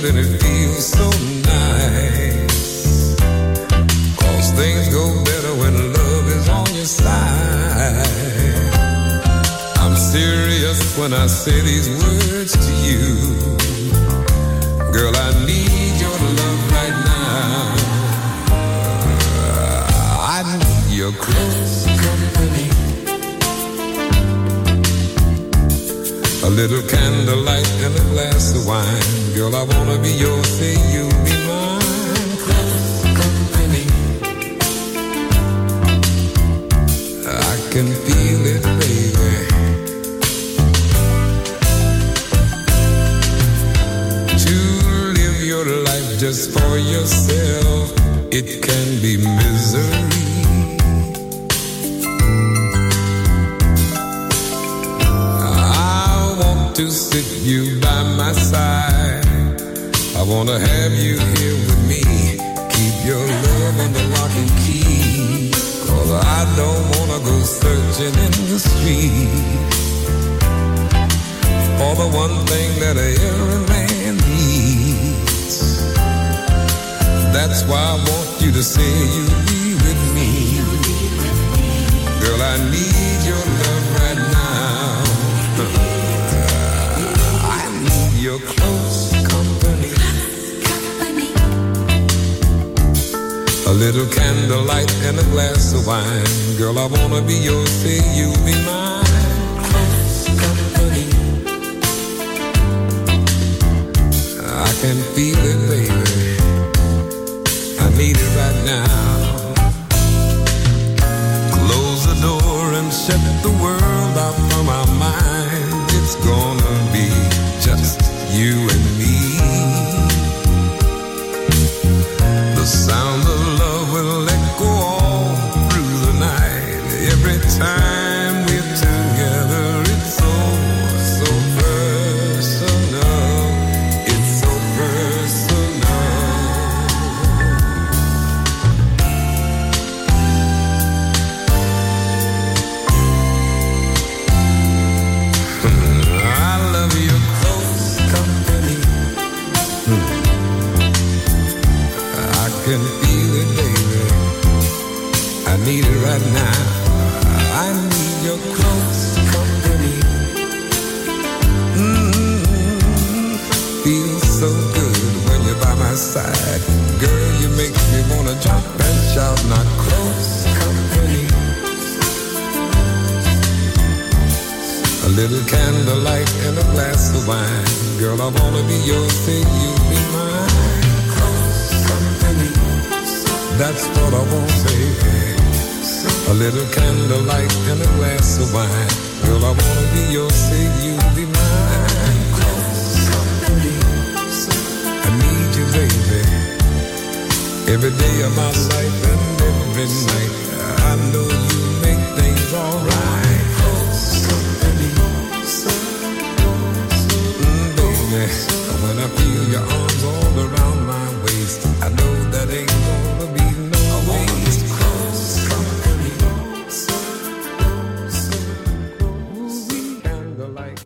Good and it feels so nice. Cause things go better when love is on your side. I'm serious when I say these words to you. Girl, I need your love right now. I need your close little candlelight and a glass of wine. Girl, I wanna be yours, say you be mine. Close company. I can feel it, baby. To live your life just for yourself, it can be misery. You by my side. I wanna have you here with me. Keep your love under lock and key. Cause I don't wanna go searching in the street for the one thing that every man needs. That's why I want you to say you'll be with me. Girl, I need your love little candlelight and a glass of wine. Girl, I wanna be yours, say you be mine. Close company. I can feel it, baby.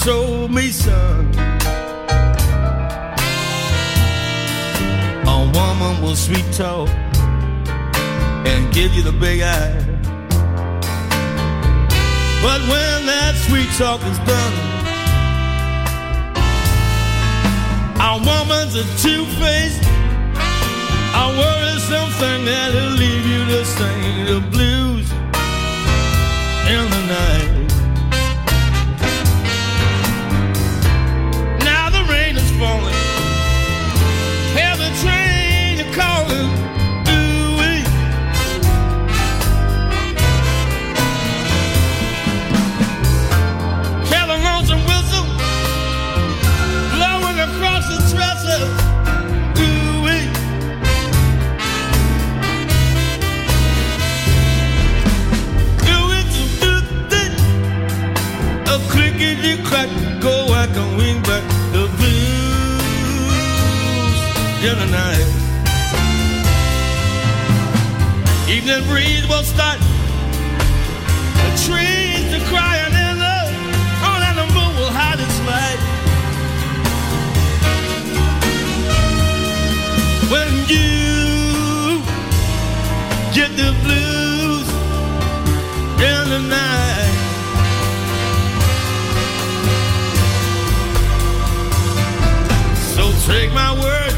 sweet son. A woman will sweet talk and give you the big eye. But when that sweet talk is done, our woman's a two-faced. Our word is something that'll leave you to sing the blues in the night. Go whack a wing back the blues in the night. Evening breeze will start. The trees are crying in the on and will hide its light. When you get the blues in the night. Take my word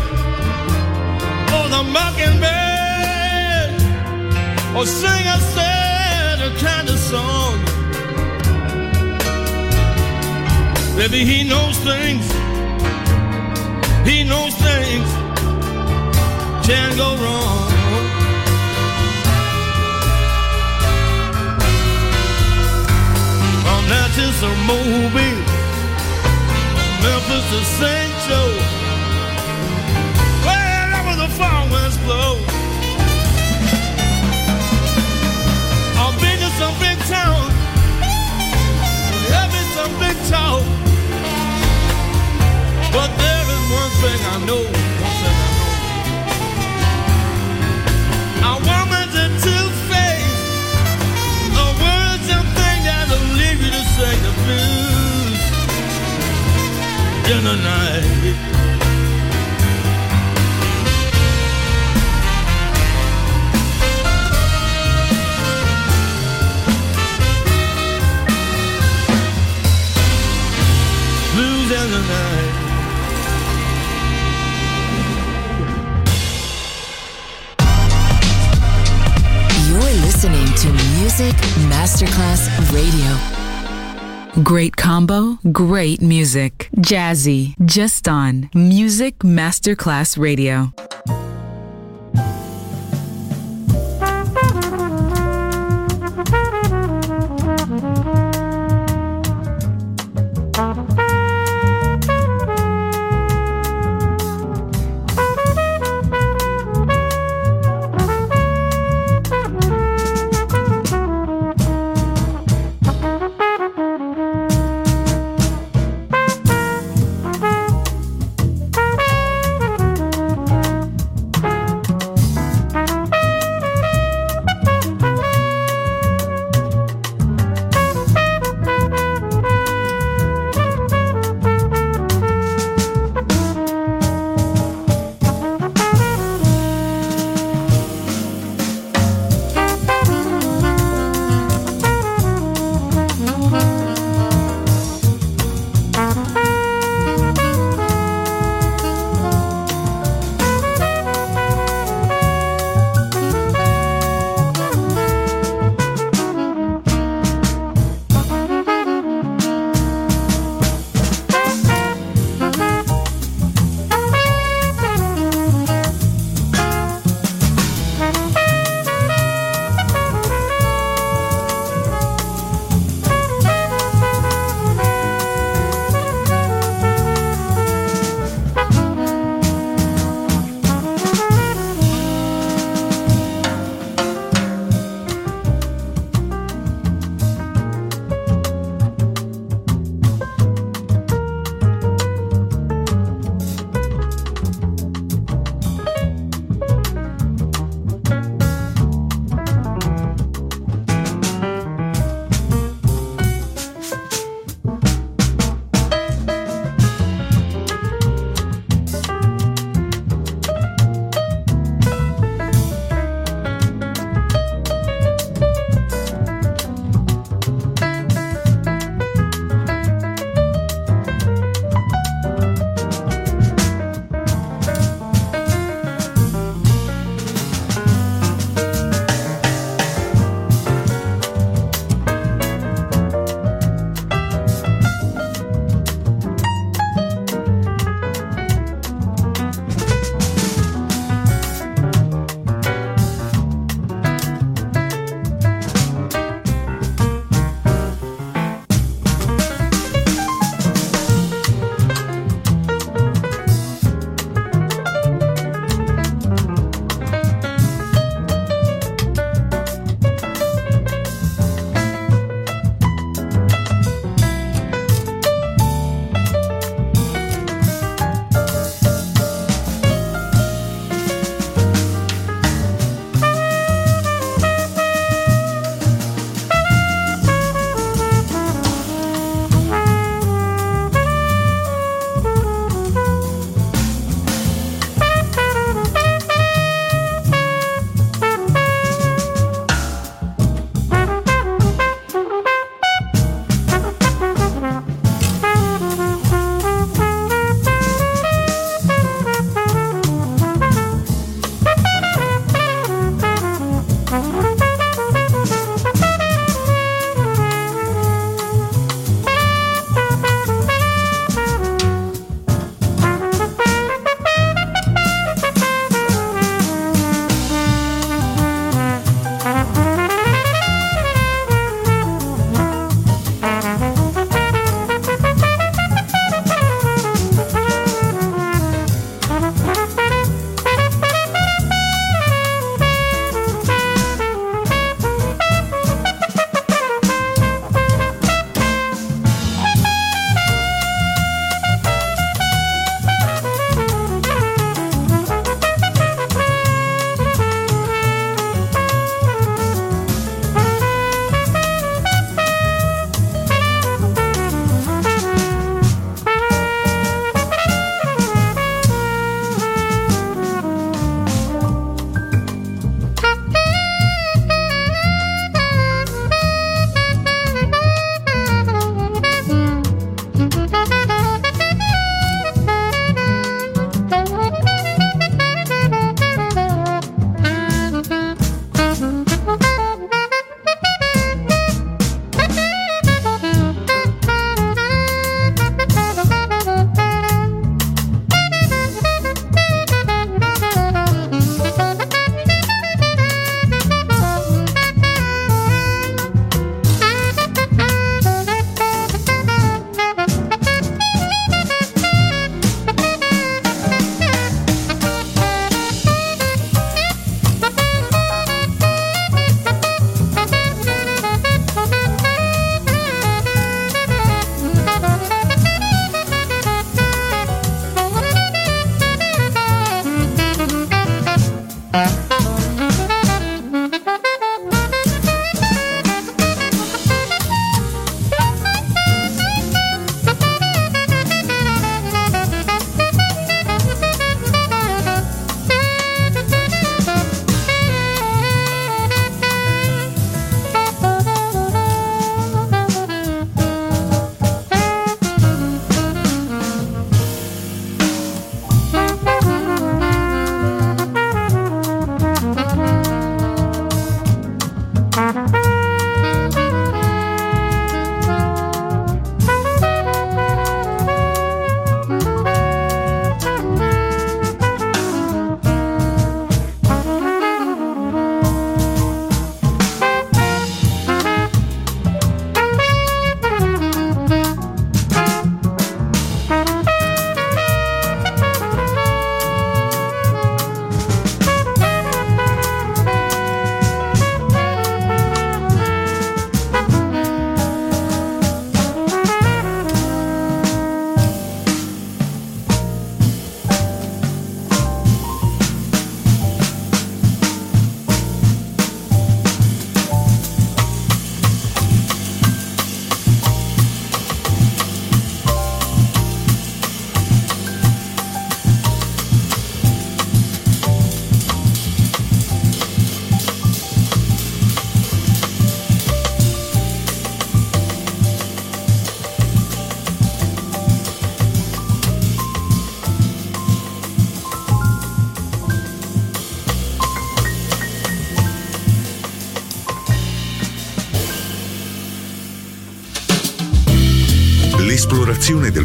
for the mockingbird, or sing a sad kind of song. Baby, he knows things. He knows things can go wrong. From Natchez to Mobile, Memphis to St. Joe, I've been to some big town, having some big talk, but there is one thing I know. One thing I know. A woman's a two-faced, a that'll leave you to sing the blues in the night. You're listening to Music Masterclass Radio. Great combo, great music. Jazzy, just on Music Masterclass Radio.